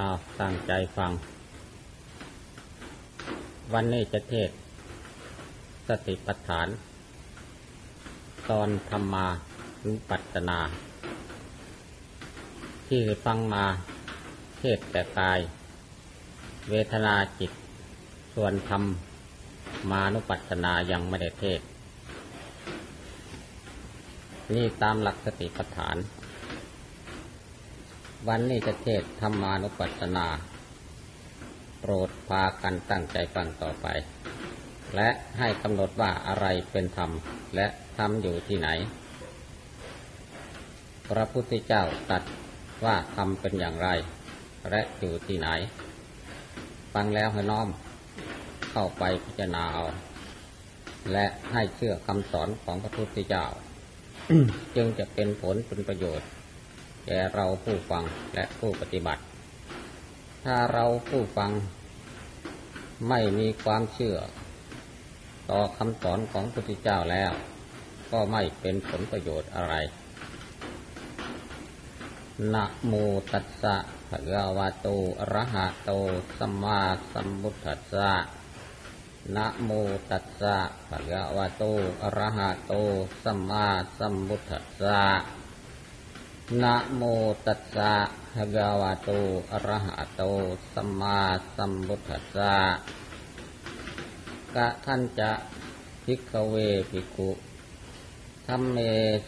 อ้าวตั้งใจฟัง วันนี้จะเทศ สติปัฏฐาน ตอนธรรมานุปัตนา ที่ฟังมาเทศแต่กาย เวทนาจิต ส่วนธรรมมานุปัตนายังไม่ได้เทศ นี่ตามหลักสติปัฏฐาน วันนี้จะเทศธรรมานุปัสสนา โปรดพากันตั้งใจฟังต่อไป และให้กำหนดว่าอะไรเป็นธรรม และธรรมอยู่ที่ไหน พระพุทธเจ้าตรัสว่าธรรมเป็นอย่างไร และอยู่ที่ไหน ฟังแล้วให้น้อม เข้าไปพิจารณาเอา และให้เชื่อคำสอนของพระพุทธเจ้า จึงจะเป็นผลเป็นประโยชน์ แก่เราผู้ฟังและผู้ปฏิบัติ ถ้าเราผู้ฟังไม่มีความเชื่อ ต่อคำสอนของพระพุทธเจ้าแล้ว ก็ไม่เป็นผลประโยชน์อะไรนะโมตัสสะภะคะวะโตอะระหะโตสัมมาสัมพุทธัสสะนะโมตัสสะภะคะวะโตอะระหะโตสัมมาสัมพุทธัสสะ นะโมตัสสะภะคะวะโต อะระหะโต สัมมาสัมพุทธัสสะ กะท่านจะภิกขเวภิกขุธรรมเม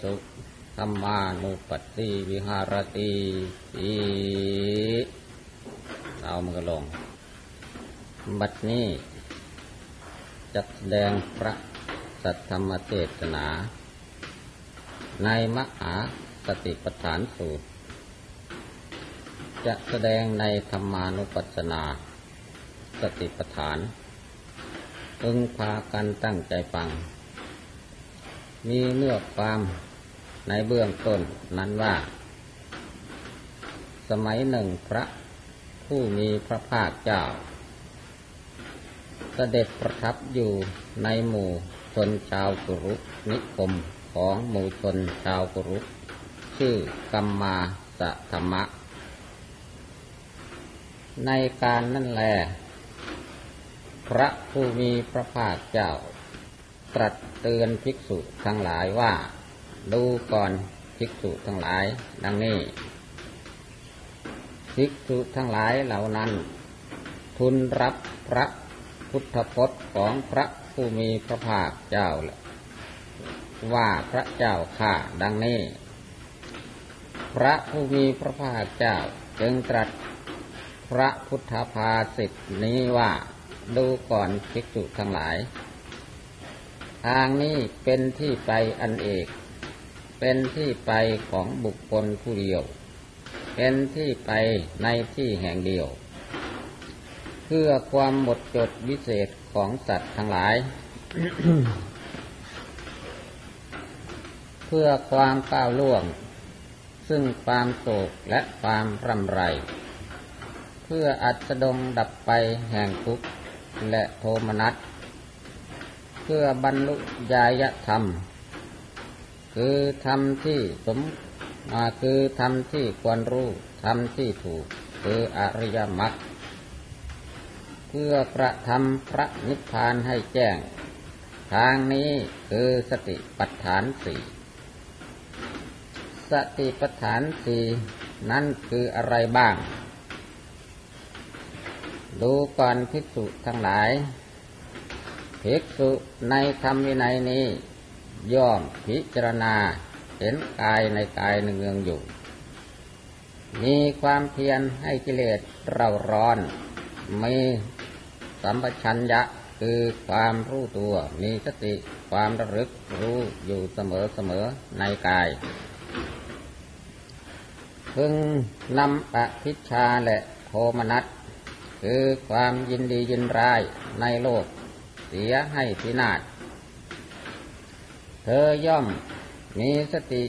สุธรรมานุปัสสิวิหารติสีเอามือลง บัดนี้จัดแสดงพระสัทธรรมเทศนา ในมหา สติปัฏฐานสูตร จะแสดงในธรรมานุปัสสนา สติปัฏฐานพึงพากันตั้งใจฟัง มีเนื้อความในเบื้องต้นนั้นว่า สมัยหนึ่งพระผู้มีพระภาคเจ้า เสด็จประทับอยู่ในหมู่ชนชาวกุรุนิคมของหมู่ชนชาวกุรุ ชื่อกัมมาสะธรรมะ ในการนั่นแล พระผู้มีพระภาคเจ้า ตรัสเตือนภิกษุทั้งหลายว่า ดูก่อนภิกษุทั้งหลาย ดังนี้ ภิกษุทั้งหลายเหล่านั้น ทุนรับพระพุทธพจน์ของพระผู้มีพระภาคเจ้าว่าพระเจ้าข้าดังนี้ พระผู้มีพระภาคเจ้าจึงตรัสพระพุทธภาสิทธินี้ว่าดูก่อนภิกษุทั้งหลาย ทางนี้เป็นที่ไปอันเอก เป็นที่ไปของบุคคลผู้เดียว เป็นที่ไปในที่แห่งเดียว เพื่อความหมดจดวิเศษของสัตว์ทั้งหลาย เพื่อความก้าวล่วง ซึ่งความโศกและความรำไร เพื่ออัสดงดับไปแห่งทุกข์และโทมนัส เพื่อบรรลุญายธรรม คือธรรมที่สมมาคือธรรมที่ควรรู้ธรรมที่ถูกคืออริยมรรคเพื่อกระทำพระนิพพานให้แจ้ง ทางนี้คือสติปัฏฐานสี่ สติปัฏฐานสี่นั้นคืออะไรบ้าง ดูก่อนภิกษุทั้งหลาย ภิกษุในธรรมวินัยนี้ ย่อมพิจารณาเห็นกายในกายเนืองอยู่ มีความเพียรให้กิเลสเราร้อน มีสัมปชัญญะคือความรู้ตัว มีสติความระลึกรู้อยู่เสมอเสมอในกาย พึงนำปพิชาและโทมนัสคือความยินดียินร้ายในโลก เสียให้พินาศ เธอย่อมมีสติ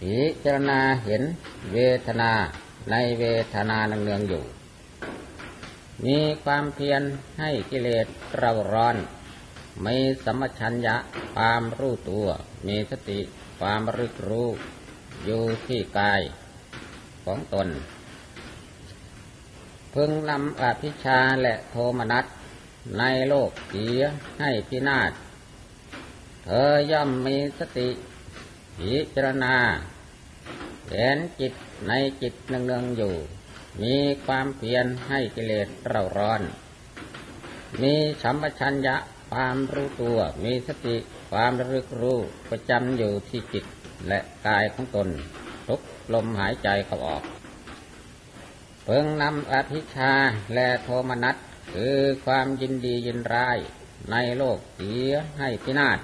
พิจารณาเห็นเวทนาในเวทนาเนืองอยู่ มีความเพียรให้กิเลสเราร้อน มีสัมมชัญญะความรู้ตัว มีสติ ความรึกรู้อยู่ที่กายของตน พึงนำอภิชาและโทมนัสในโลกเสียให้พินาศ เธอย่อมมีสติพิจารณาเห็นจิตในจิตเนืองๆอยู่ มีความเพียรให้กิเลสเราร้อน มีสัมปชัญญะความรู้ตัวมีสติ ความระลึกรู้ประจำอยู่ที่จิตและกายของตนทุกลมหายใจเข้าออก เพิ่งนำอภิชาและโทมนัสคือความยินดียินร้ายในโลกเสียให้พินาศ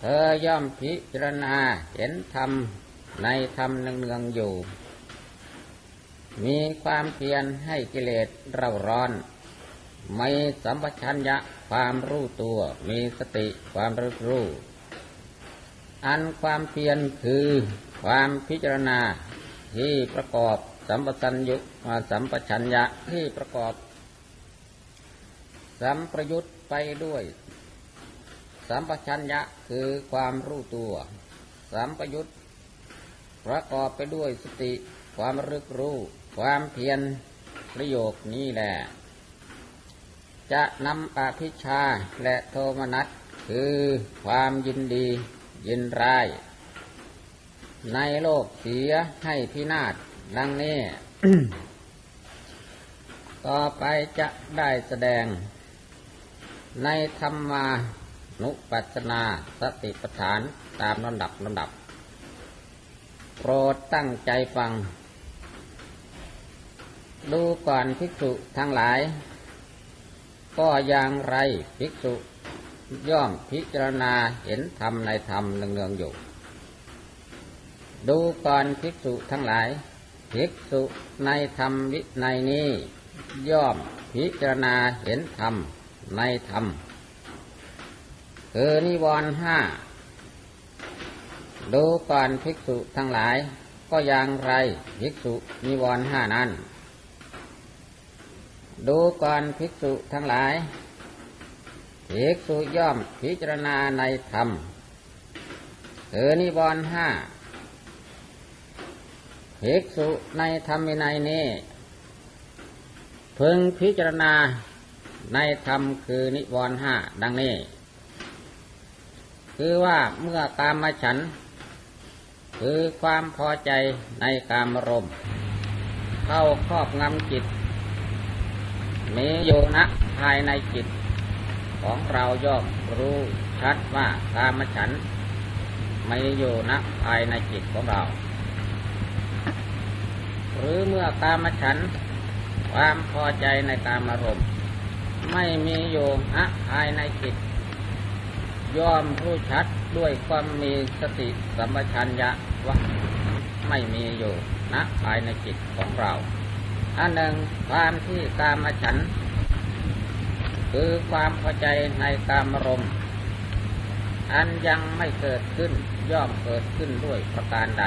เธอย่อมพิจารณาเห็นธรรมในธรรมเนืองๆอยู่ มีความเพียรให้กิเลสเราร้อน ไม่สัมปชัญญะ ความรู้ตัว มีสติความรู้รู้ อันความเพียรคือความพิจารณาที่ประกอบสัมปชัญญะสัมปชัญญะที่ประกอบ สัมประยุทธ์ไปด้วย สัมปชัญญะคือความรู้ตัว สัมประยุทธ์ประกอบไปด้วยสติ ความรึกรู้ ความเพียรประโยคนี้แหละ จะนำอภิชาและโทมนัสคือความยินดียินร้าย ในโลกเสียให้พินาศดังนี้ ต่อไปจะได้แสดง ในธรรมานุปัสสนาสติปัฏฐานตามลำดับลำดับ โปรดตั้งใจฟัง ดูก่อนภิกษุทั้งหลาย ก็อย่างไรภิกษุย่อมพิจารณาเห็นธรรมในธรรมเนืองๆอยู่ ดูก่อนภิกษุทั้งหลาย ภิกษุในธรรมวิในนี้ ย่อมพิจารณาเห็นธรรมในธรรมคือนิวรณ์ห้าดูก่อนภิกษุทั้งหลาย ก็อย่างไรภิกษุนิวรณ์ห้านั้น ดูก่อนภิกษุทั้งหลายภิกษุย่อมพิจารณาในธรรมเออนิบรห้าภิกษุในธรรมในนี้ พึงพิจารณาในธรรมคือนิวรห้าดังนี้ คือว่าเมื่อกามฉัน คือความพอใจในกามรม เข้าครอบงำจิต มีอยู่นะภายในจิต ของเราย่อมรู้ชัดว่ากามฉันไม่อยู่นะภายในจิตของเรา หรือเมื่อกามฉัน ความพอใจในกามอารมณ์ ไม่มีอยู่นะภายในจิตย่อมรู้ชัดด้วยความมีสติสัมปชัญญะว่าไม่มีอยู่นะภายในจิตของเรา อันหนึ่งความที่กามฉัน คือความพอใจในกามรมอันยังไม่เกิดขึ้นย่อมเกิดขึ้นด้วยประการใด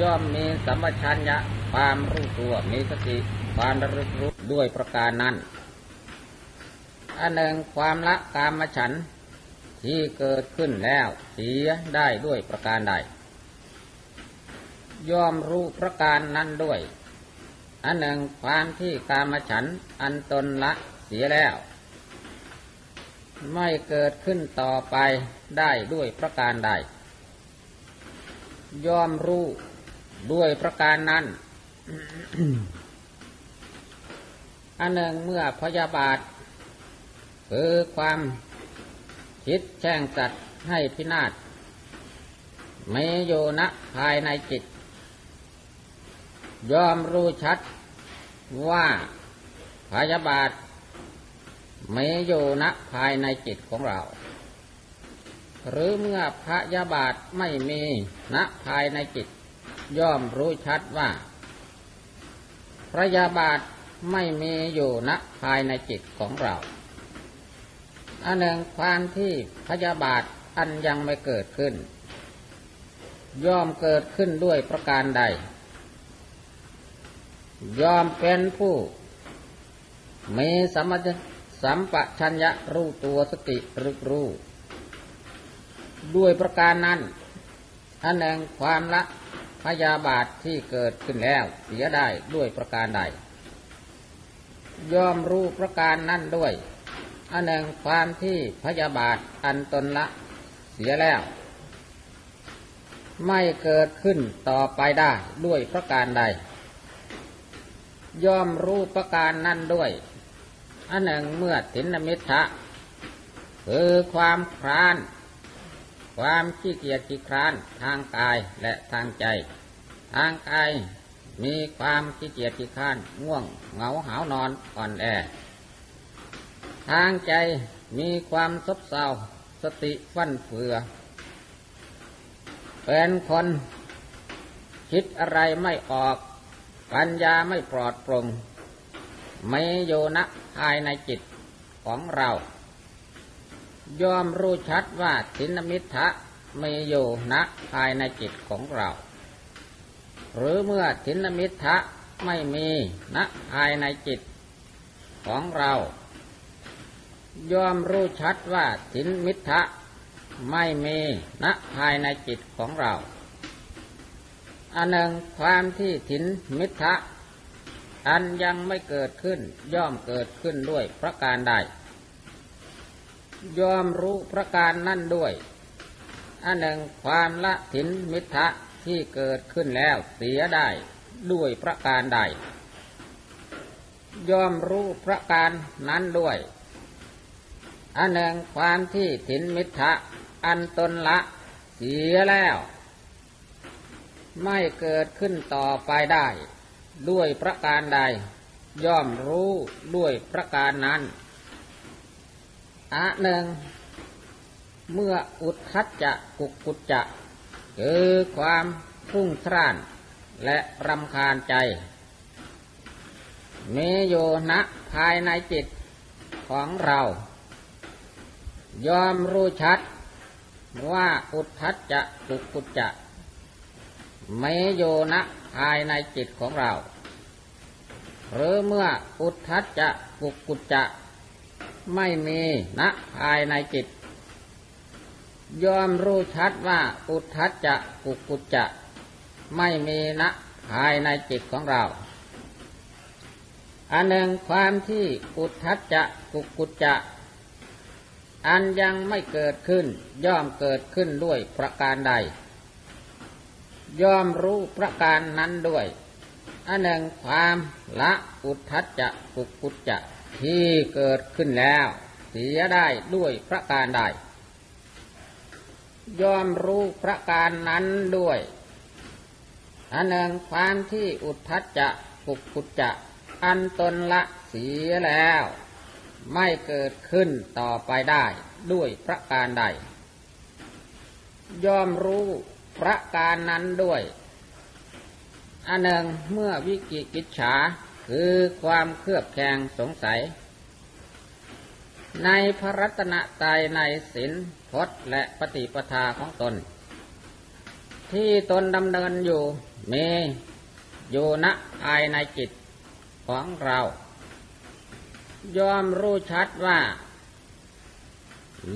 ย่อมมีสัมปชัญญะความรู้ตัวมีสติความระลึกรู้ด้วยประการนั้นอันหนึ่งความละกามฉันที่เกิดขึ้นแล้วเสียได้ด้วยประการใด ย่อมรู้ประการนั้นด้วย อันหนึ่งความที่กามฉันอันตนละเสียแล้ว ไม่เกิดขึ้นต่อไปได้ด้วยประการใดยอมรู้ด้วยประการนั้น อันหนึ่งเมื่อพยาบาทคือความคิดแช่งสัตว์ให้พินาศไม่โยนะภายในจิต ยอมรู้ชัด ว่าพยาบาทไม่อยู่ณภายในจิตของเรา หรือเมื่อพยาบาทไม่มีณภายในจิต ย่อมรู้ชัดว่าพยาบาทไม่มีอยู่ณภายในจิตของเราอันหนึ่งความที่พยาบาทอันยังไม่เกิดขึ้น ย่อมเกิดขึ้นด้วยประการใด ยอมเป็นผู้มีสัมปสัมปชัญญะรู้ตัวสติรึกรู้ ด้วยประการนั้นอันหนึ่งความละพยาบาทที่เกิดขึ้นแล้วเสียได้ด้วยประการใดยอมรู้ประการนั่นด้วยอันหนึ่งความที่พยาบาทอันตนละเสียแล้ว ไม่เกิดขึ้นต่อไปได้ด้วยประการใด ย่อมรู้ประการนั่นด้วย อันหนึ่งเมื่อถินมิทะคือความคราน ความขี้เกียจขี้คร้านทางกายและทางใจ ทางกายมีความขี้เกียจขี้คร้านง่วงเหงาหาวนอนอ่อนแอ ทางใจมีความซบเซาสติฟั่นเฟือ เป็นคนคิดอะไรไม่ออก ปัญญาไม่ปลอดโปร่งไม่โยนะภายในจิตของเรายอมรู้ชัดว่าสินมิทะไม่โยนะภายในจิตของเรา หรือเมื่อสินมิทะไม่มีนะภายในจิตของเรายอมรู้ชัดว่าสินมิทะไม่มีนะภายในจิตของเรา อันหนึ่งความที่ถินมิทะอันยังไม่เกิดขึ้นย่อมเกิดขึ้นด้วยประการใดย่อมรู้ประการนั่นด้วย อันหนึ่งความละถินมิทะที่เกิดขึ้นแล้วเสียได้ด้วยประการใดย่อมรู้ประการนั้นด้วย อันหนึ่งความที่ถินมิทะอันตนละเสียแล้ว ไม่เกิดขึ้นต่อไปได้ ด้วยประการใด ย่อมรู้ด้วยประการนั้นอะหนึ่ง เมื่ออุทธัจจะกุกกุจจะคือความพุ่งทร่านและรำคาญใจ มีโยนะภายในจิตของเรา ยอมรู้ชัดว่าอุทธัจจะกุกุจจะ ม่โยนะภายในจิตของเรา หรือเมื่ออุทธัจจะกุกุจจะ ไม่มีนะภายในจิต ยอมรู้ชัดว่าอุทธัจจะกุกุจจะ ไม่มีนะภายในจิตของเรา อันหนึ่งความที่อุทธัจจะกุกุจจะ อันยังไม่เกิดขึ้นย่อมเกิดขึ้นด้วยประการใด ยอมรู้ประการนั้นด้วยอันหนึ่งความละอุทธัจจะกุกุจจะที่เกิดขึ้นแล้ว เสียได้ด้วยประการใดยอมรู้ประการนั้นด้วยอันหนึ่งความที่อุทธัจจะกุกุจจะอันตนละเสียแล้ว ไม่เกิดขึ้นต่อไปได้ด้วยประการใดยอมรู้ ประการนั้นด้วย อันหนึ่งเมื่อวิกิกิจฉาคือความเครือบแคลงสงสัย ในพระรัตนตรัยในศีลพจน์และปฏิปทาของตน ที่ตนดำเนินอยู่มีอยู่ณภายในจิตของเรา ยอมรู้ชัดว่า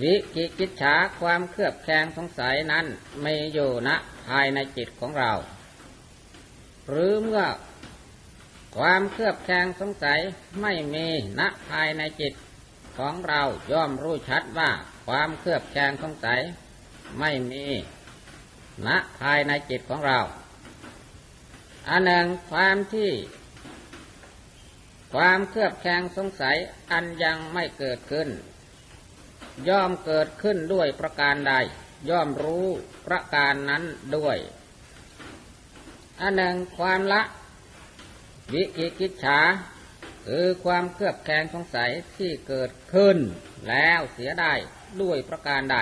วิกิกิจฉาความเครือบแคลงสงสัยนั้นไม่อยู่ณภายในจิตของเรา หรือเมื่อความเครือบแคลงสงสัยไม่มีณภายในจิตของเราย่อมรู้ชัดว่าความเครือบแคลงสงสัยไม่มีณภายในจิตของเรา อันหนึ่งความที่ ความเครือบแคลงสงสัยอันยังไม่เกิดขึ้น ย่อมเกิดขึ้นด้วยประการใด ย่อมรู้ประการนั้นด้วย อันหนึ่งความละ วิกิกิจฉาคือความเครือบแคลงสงสัยที่เกิดขึ้น แล้วเสียได้ด้วยประการใด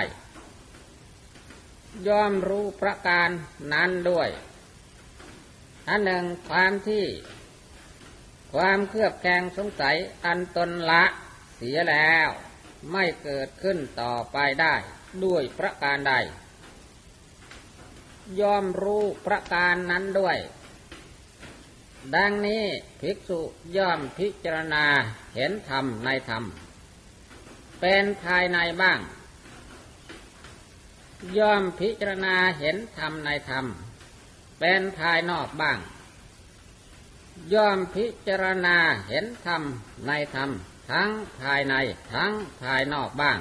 ย่อมรู้ประการนั้นด้วย อันหนึ่งความที่ ความเครือบแคลงสงสัยอันตนละเสียแล้ว ไม่เกิดขึ้นต่อไปได้ด้วยประการใดยอมรู้ประการนั้นด้วย ดังนี้ภิกษุย่อมพิจารณาเห็นธรรมในธรรม เป็นภายในบ้าง ย่อมพิจารณาเห็นธรรมในธรรม เป็นภายนอกบ้าง ย่อมพิจารณาเห็นธรรมในธรรม ทั้งภายในทั้งภายนอกบ้าง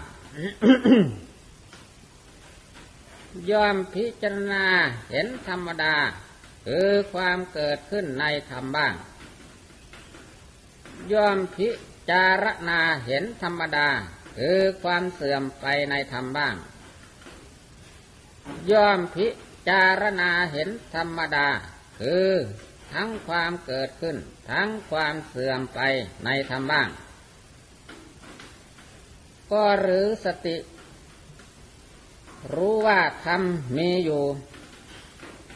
ย่อมพิจารณาเห็นธรรมดา คือความเกิดขึ้นในธรรมบ้างย่อมพิจารณาเห็นธรรมดา คือความเสื่อมไปในธรรมบ้างย่อมพิจารณาเห็นธรรมดา คือทั้งความเกิดขึ้น ทั้งความเสื่อมไปในธรรมบ้าง ก็หรือสติ รู้ว่าธรรมมีอยู่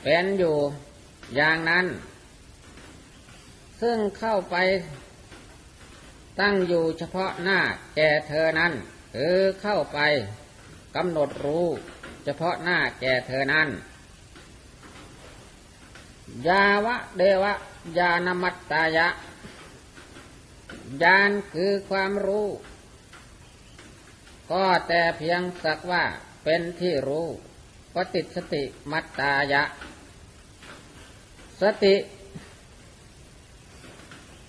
เป็นอยู่อย่างนั้น ซึ่งเข้าไปตั้งอยู่เฉพาะหน้าแก่เธอนั้นคือเข้าไปกำหนดรู้ เฉพาะหน้าแก่เธอนั้น ยาวะเดวะยานมัตตายะ ยานคือความรู้ ก็แต่เพียงสักว่าเป็นที่รู้ปฏิสติมัตตายะ สติ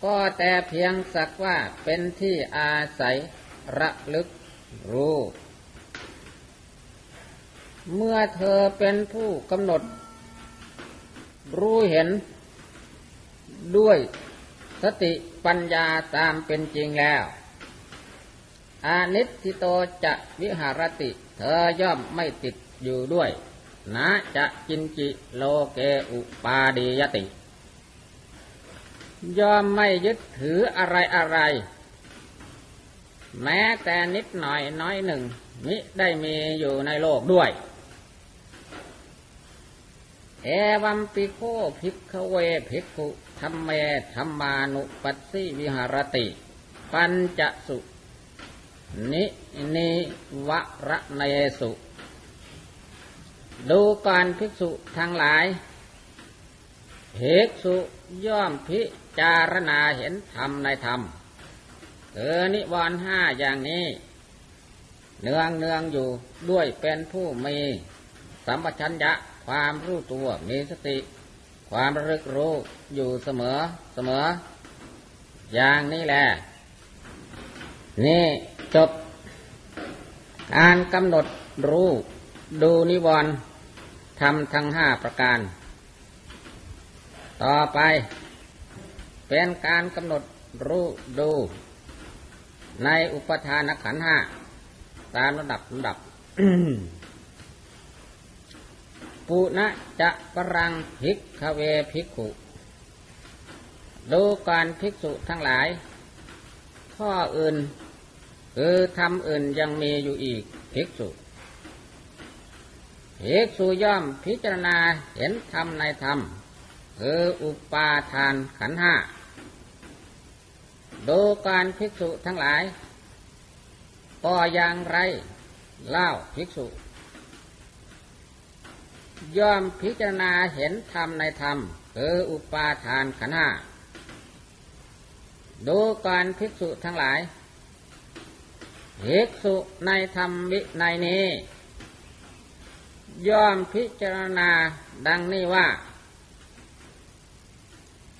ก็แต่เพียงสักว่าเป็นที่อาศัยระลึกรู้ เมื่อเธอเป็นผู้กำหนด รู้เห็น ด้วยสติปัญญาตามเป็นจริงแล้ว อานิสิโตจะวิหารติ เธอย่อมไม่ติดอยู่ด้วย นะจะจินจิโลเกอุปาดียติ ย่อมไม่ยึดถืออะไรอะไร แม้แต่นิดหน่อยน้อยหนึ่ง มิได้มีอยู่ในโลกด้วย เอวัมปิโคภิกขเวภิกขุธรรมเมธรรมานุปัสสิวิหารติ ปัญจสุ นินิวระเนสุ ดูการภิกษุทั้งหลายภิกษุย่อมพิจารณาเห็นธรรมในธรรมเออนิวรห้าอย่างนี้ เนืองเนืองอยู่ด้วยเป็นผู้มีสัมปชัญญะความรู้ตัวมีสติ ความระลึกรู้อยู่เสมอเสมอ อย่างนี้แหละนี่ จบ การกำหนดรู้ดูนิวรณ์ทำทั้งห้าประการ ต่อไป เป็นการกำหนดรู้ดู ในอุปทานขันห้าตามระดับระดับ ปุณะจะปรังภิกขเวภิกขุ ดูการภิกษุทั้งหลาย ข้ออื่น คือทำอื่นยังมีอยู่อีกภิกษุภิกษุย่อมพิจารณาเห็นธรรมในธรรมคืออุปาทานขันห้าดูการภิกษุทั้งหลายก็อย่างไรเล่าภิกษุ ย่อมพิจารณาเห็นธรรมในธรรมคืออุปาทานขันห้าดูการภิกษุทั้งหลาย ภิกษุในธรรมวิในนี้ ย่อมพิจารณาดังนี้ว่า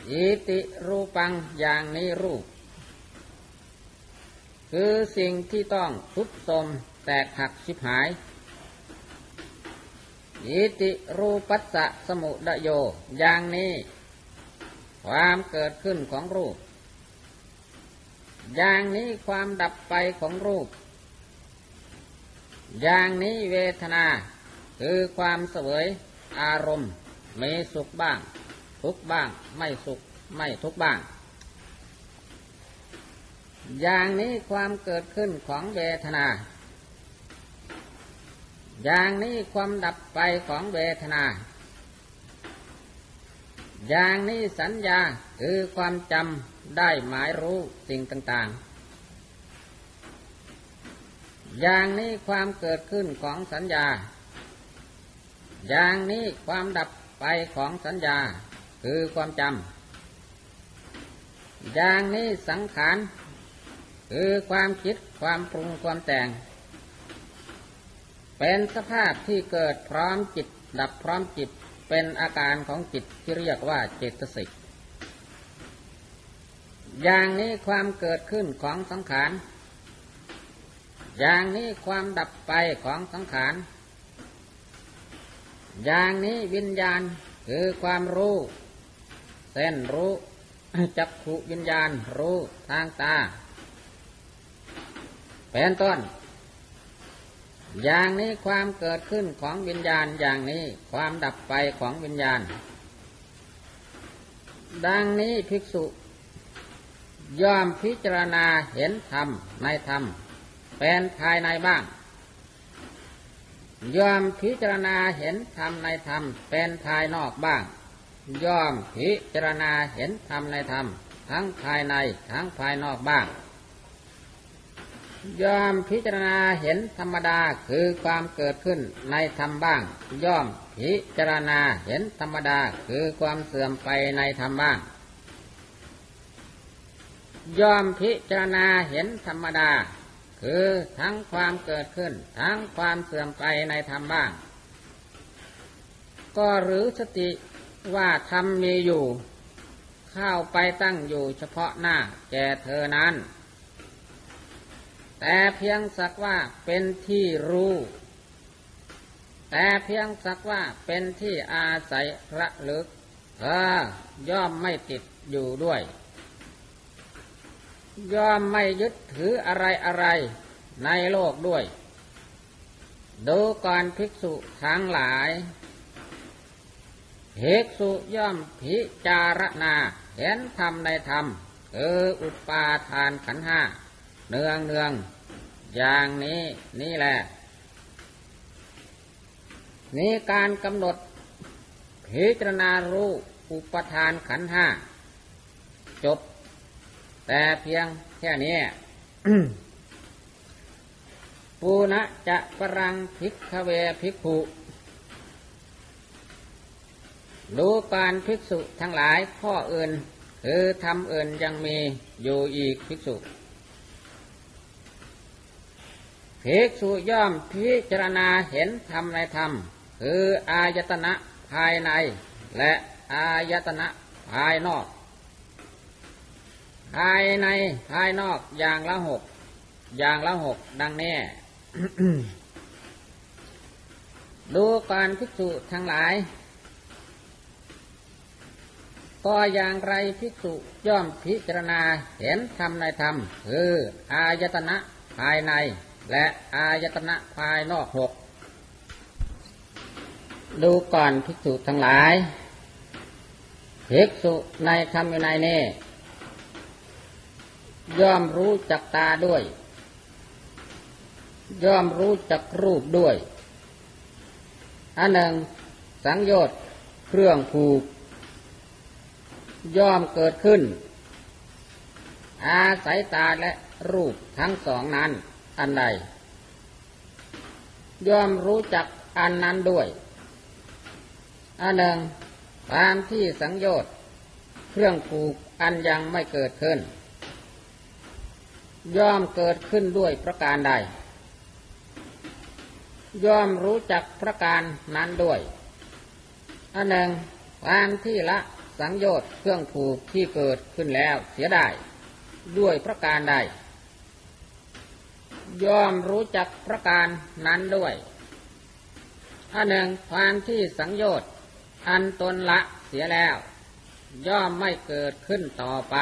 อิติรูปังอย่างนี้รูป คือสิ่งที่ต้องทุบสมแตกหักชิบหาย อิติรูปัสสะสมุดโยอย่างนี้ ความเกิดขึ้นของรูป อย่างนี้ความดับไปของรูป อย่างนี้เวทนา คือความเสวยอารมณ์มีสุขบ้าง ทุกบ้าง ไม่สุขไม่ทุกบ้าง อย่างนี้ความเกิดขึ้นของเวทนา อย่างนี้ความดับไปของเวทนา อย่างนี้สัญญาคือความจำ ได้หมายรู้สิ่งต่าง ๆ อย่างนี้ความเกิดขึ้นของสัญญา อย่างนี้ความดับไปของสัญญาคือความจำ อย่างนี้สังขารคือความคิดความปรุงความแต่ง เป็นสภาพที่เกิดพร้อมจิต ดับพร้อมจิตเป็นอาการของจิตที่เรียกว่าเจตสิก อย่างนี้ความเกิดขึ้นของสังขาร อย่างนี้ความดับไปของสังขาร อย่างนี้วิญญาณคือความรู้ เส้นรู้จักขุวิญญาณรู้ทางตา เป็นต้น อย่างนี้ความเกิดขึ้นของวิญญาณอย่างนี้ความดับไปของวิญญาณ ดังนี้ภิกษุ ย่อมพิจารณาเห็นธรรมในธรรม เป็นภายในบ้างย่อมพิจารณาเห็นธรรมในธรรม เป็นภายนอกบ้างย่อมพิจารณาเห็นธรรมในธรรม ทั้งภายในทั้งภายนอกบ้างย่อมพิจารณาเห็นธรรมดาคือความเกิดขึ้นในธรรมบ้าง ย่อมพิจารณาเห็นธรรมดาคือความเสื่อมไปในธรรมบ้าง ยอมพิจารณาเห็นธรรมดา คือทั้งความเกิดขึ้น ทั้งความเสื่อมไปในธรรมบ้าง ก็หรือสติว่าธรรมมีอยู่ เข้าไปตั้งอยู่เฉพาะหน้าแก่เธอนั้น แต่เพียงสักว่าเป็นที่รู้ แต่เพียงสักว่าเป็นที่อาศัยระลึกเธอย่อมไม่ติดอยู่ด้วย ย่อมไม่ยึดถืออะไรอะไรในโลกด้วย ดูก่อนภิกษุทั้งหลายเหกสุย่อมพิจารณาเห็นธรรมในธรรมคืออุปาทานขันห้าเนืองเนืองอย่างนี้นี่แหละ นี่การกำหนดพิจารณารู้อุปทานขันห้าจบ แต่เพียงแค่นี้ปูนะจะปรังพิกขเวพิกขุดูการภิกษุทั้งหลายข้ออื่นคือทำอื่นยังมีอยู่อีกภิกษุภิกษุย่อมพิจารณาเห็นธรรมในธรรม คืออายตนะภายใน และอายตนะภายนอก ภายในภายนอกอย่างละหกอย่างละหกดังนี้ดูการภิกษุทั้งหลาย ก็อย่างไรภิกษุย่อมพิจารณาเห็นธรรมในธรรมคืออายตนะภายใน และอายตนะภายนอกหกดูก่อนภิกษุทั้งหลายภิกษุในธรรมในนี้ ย่อมรู้จักตาด้วย ย่อมรู้จักรูปด้วย อันหนึ่ง สังโยชน์เครื่องผูก ย่อมเกิดขึ้น อาศัยตาและรูปทั้งสองนั้นอันใด ย่อมรู้จักอันนั้นด้วย อันหนึ่งตามที่สังโยชน์เครื่องผูกอันยังไม่เกิดขึ้น ย่อมเกิดขึ้นด้วยประการใด ย่อมรู้จักประการนั้นด้วย อันหนึ่งตามที่ละสังโยชน์เครื่องผูกที่เกิดขึ้นแล้วเสียได้ด้วยประการใด ย่อมรู้จักประการนั้นด้วยอันหนึ่งความที่สังโยชน์อันตนละเสียแล้ว ย่อมไม่เกิดขึ้นต่อไป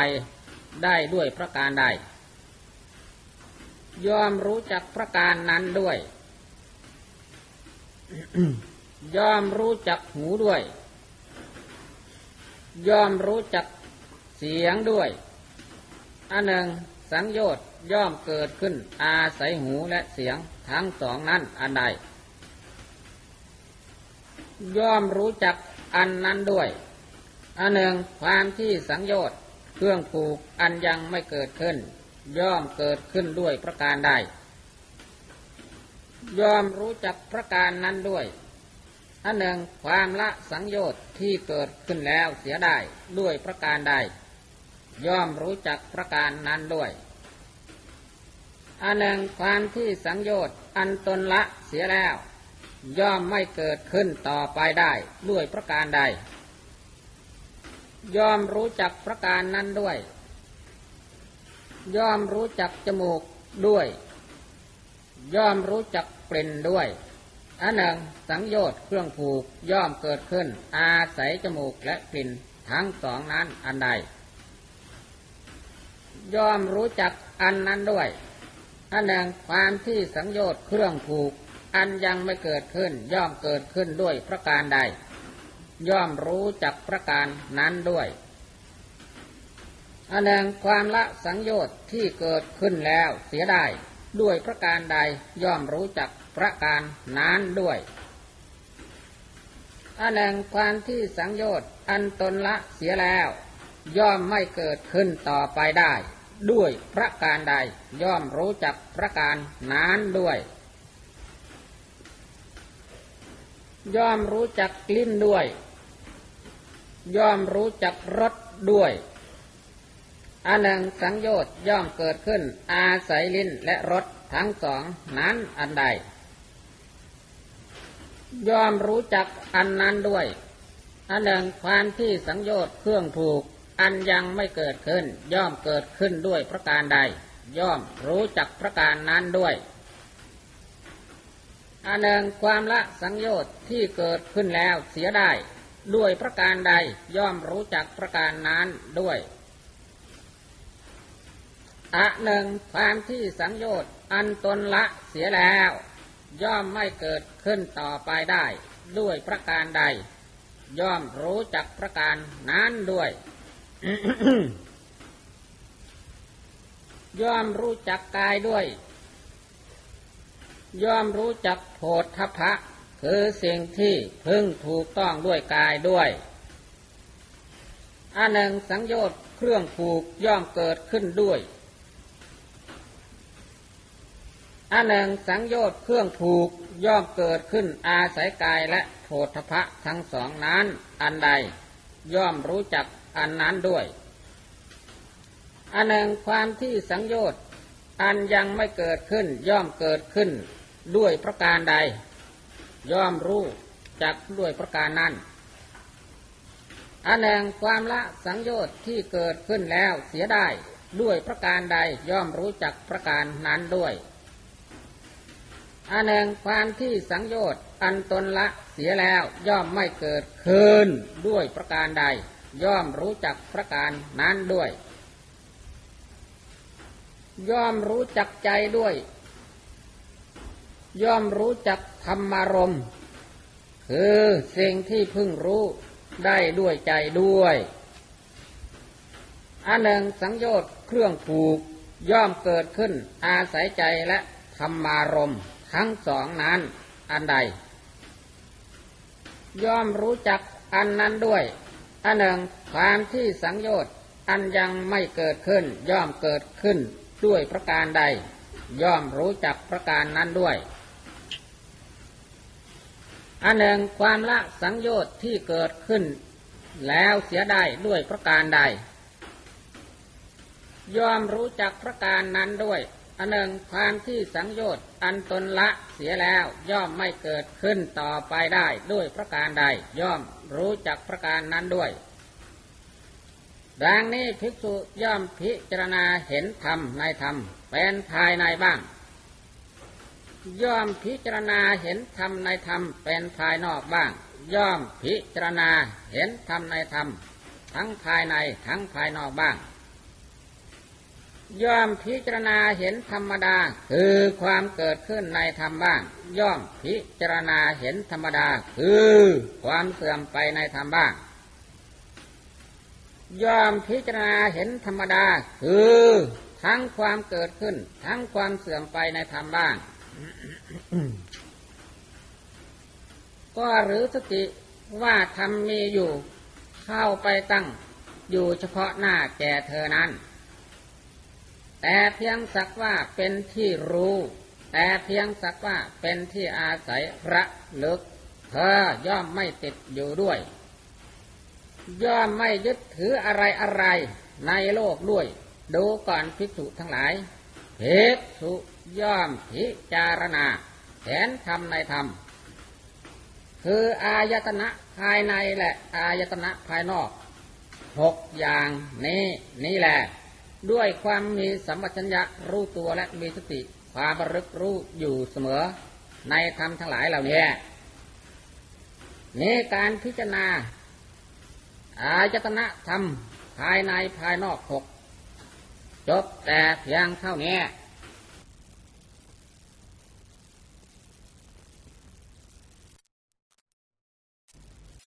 ได้ด้วยประการใด ยอมรู้จักประการนั้นด้วย ยอมรู้จักหูด้วย ยอมรู้จักเสียงด้วยอันหนึ่งสังโยชน์ย่อมเกิดขึ้นอาศัยหูและเสียงทั้งสองนั้นอันใด ย่อมรู้จักอันนั้นด้วยอันหนึ่งความที่สังโยชน์เครื่องผูกอันยังไม่เกิดขึ้น ย่อมเกิดขึ้นด้วยประการใดย่อมรู้จักประการนั้นด้วย อันหนึ่งความละสังโยชน์ที่เกิดขึ้นแล้วเสียได้ด้วยประการใด ย่อมรู้จักประการนั้นด้วยอันหนึ่งความที่สังโยชน์อันตนละเสียแล้ว ย่อมไม่เกิดขึ้นต่อไปได้ด้วยประการใด ย่อมรู้จักประการนั้นด้วย ย่อมรู้จักจมูกด้วย ย่อมรู้จักเปล่นด้วยอันหนึ่งสังโยชน์เครื่องผูกย่อมเกิดขึ้น อาศัยจมูกและกลิ่นทั้งสองนั้นอันใด ย่อมรู้จักอันนั้นด้วยอันหนึ่งความที่สังโยชน์เครื่องผูก อันยังไม่เกิดขึ้น ย่อมเกิดขึ้นด้วยประการใด ย่อมรู้จักประการนั้นด้วย อันหนึ่งความละสังโยชน์ที่เกิดขึ้นแล้วเสียได้ด้วยประการใดย่อมรู้จักประการนั้นด้วยอันหนึ่งความที่สังโยชน์อันตนละเสียแล้ว ย่อมไม่เกิดขึ้นต่อไปได้ ด้วยประการใดย่อมรู้จักประการนั้นด้วย ย่อมรู้จักลิ่นด้วย ย่อมรู้จักรสด้วย อันหนึ่งสังโยชน์ย่อมเกิดขึ้น อาศัยลิ้นและรสทั้งสองนั้นอันใด ย่อมรู้จักอันนั้นด้วย อันหนึ่งความที่สังโยชน์เครื่องผูก อันยังไม่เกิดขึ้น ย่อมเกิดขึ้นด้วยประการใด ย่อมรู้จักประการนั้นด้วยอันหนึ่งความละสังโยชน์ที่เกิดขึ้นแล้วเสียได้ ด้วยประการใดย่อมรู้จักประการนั้นด้วย อะหนึ่งความที่สังโยชน์อันตนละเสียแล้ว ย่อมไม่เกิดขึ้นต่อไปได้ ด้วยประการใด ย่อมรู้จักประการนั้นด้วย ย่อมรู้จักกายด้วย ย่อมรู้จักโพธพะ คือสิ่งที่พึงถูกต้องด้วยกายด้วยอันหนึ่งสังโยชน์เครื่องผูกย่อมเกิดขึ้นด้วย อันหนึ่งสังโยชน์เครื่องผูกย่อมเกิดขึ้นอาศัยกายและโพธพะทั้งสองนั้น อันใดย่อมรู้จักอันนั้นด้วย อันหนึ่งความที่สังโยชน์อันยังไม่เกิดขึ้นย่อมเกิดขึ้นด้วยประการใด ย่อมรู้จักด้วยประการนั้นอันหนึ่งความละสังโยชน์ที่เกิดขึ้นแล้วเสียได้ด้วยประการใดย่อมรู้จักประการนั้นด้วย อันหนึ่งความที่สังโยชน์อันตนละเสียแล้วย่อมไม่เกิดคืนด้วยประการใด ย่อมรู้จักประการนั้นด้วย ย่อมรู้จักใจด้วย ย่อมรู้จักธรรมารมคือสิ่งที่พึ่งรู้ได้ด้วยใจด้วยอันหนึ่งสังโยชน์เครื่องผูกย่อมเกิดขึ้นอาศัยใจและธรรมารมณ์ ทั้งสองนั้นอันใด ย่อมรู้จักอันนั้นด้วย อันหนึ่งความที่สังโยชน์อันยังไม่เกิดขึ้น ย่อมเกิดขึ้นด้วยประการใด ย่อมรู้จักประการนั้นด้วย อันหนึ่งความละสังโยชน์ที่เกิดขึ้น แล้วเสียได้ด้วยประการใด ย่อมรู้จักประการนั้นด้วย อันหนึ่งความที่สังโยชน์อันตนละเสียแล้วย่อมไม่เกิดขึ้นต่อไปได้ด้วยประการใด ย่อมรู้จักประการนั้นด้วยดังนี้ภิกษุย่อมพิจารณาเห็นธรรมในธรรมเป็นภายในบ้าง ย่อมพิจารณาเห็นธรรมในธรรมเป็นภายนอกบ้าง ย่อมพิจารณาเห็นธรรมในธรรมทั้งภายในทั้งภายนอกบ้าง ย่อมพิจารณาเห็นธรรมดา คือความเกิดขึ้นในธรรมบ้าง ย่อมพิจารณาเห็นธรรมดา คือความเสื่อมไปในธรรมบ้างย่อมพิจารณาเห็นธรรมดา คือทั้งความเกิดขึ้น ทั้งความเสื่อมไปในธรรมบ้าง ก็หรือสติว่าธรรมมีอยู่ เข้าไปตั้ง อยู่เฉพาะหน้าแก่เธอนั้น แต่เพียงสักว่าเป็นที่รู้ แต่เพียงสักว่าเป็นที่อาศัยระลึก เธอย่อมไม่ติดอยู่ด้วย ย่อมไม่ยึดถืออะไรอะไรในโลกด้วย ดูก่อนภิกษุทั้งหลายภิกษุย่อมพิจารณาเห็นธรรมในธรรม คืออายตนะภายในและอายตนะภายนอกหกอย่างนี้นี่แหละ ด้วยความมีสัมปชัญญะรู้ตัวและมีสติความระลึกรู้อยู่เสมอในธรรมทั้งหลายเหล่านี้นี่การพิจารณา อาจตนะธรรมภายในภายนอกหกจบแต่เพียงเท่านี้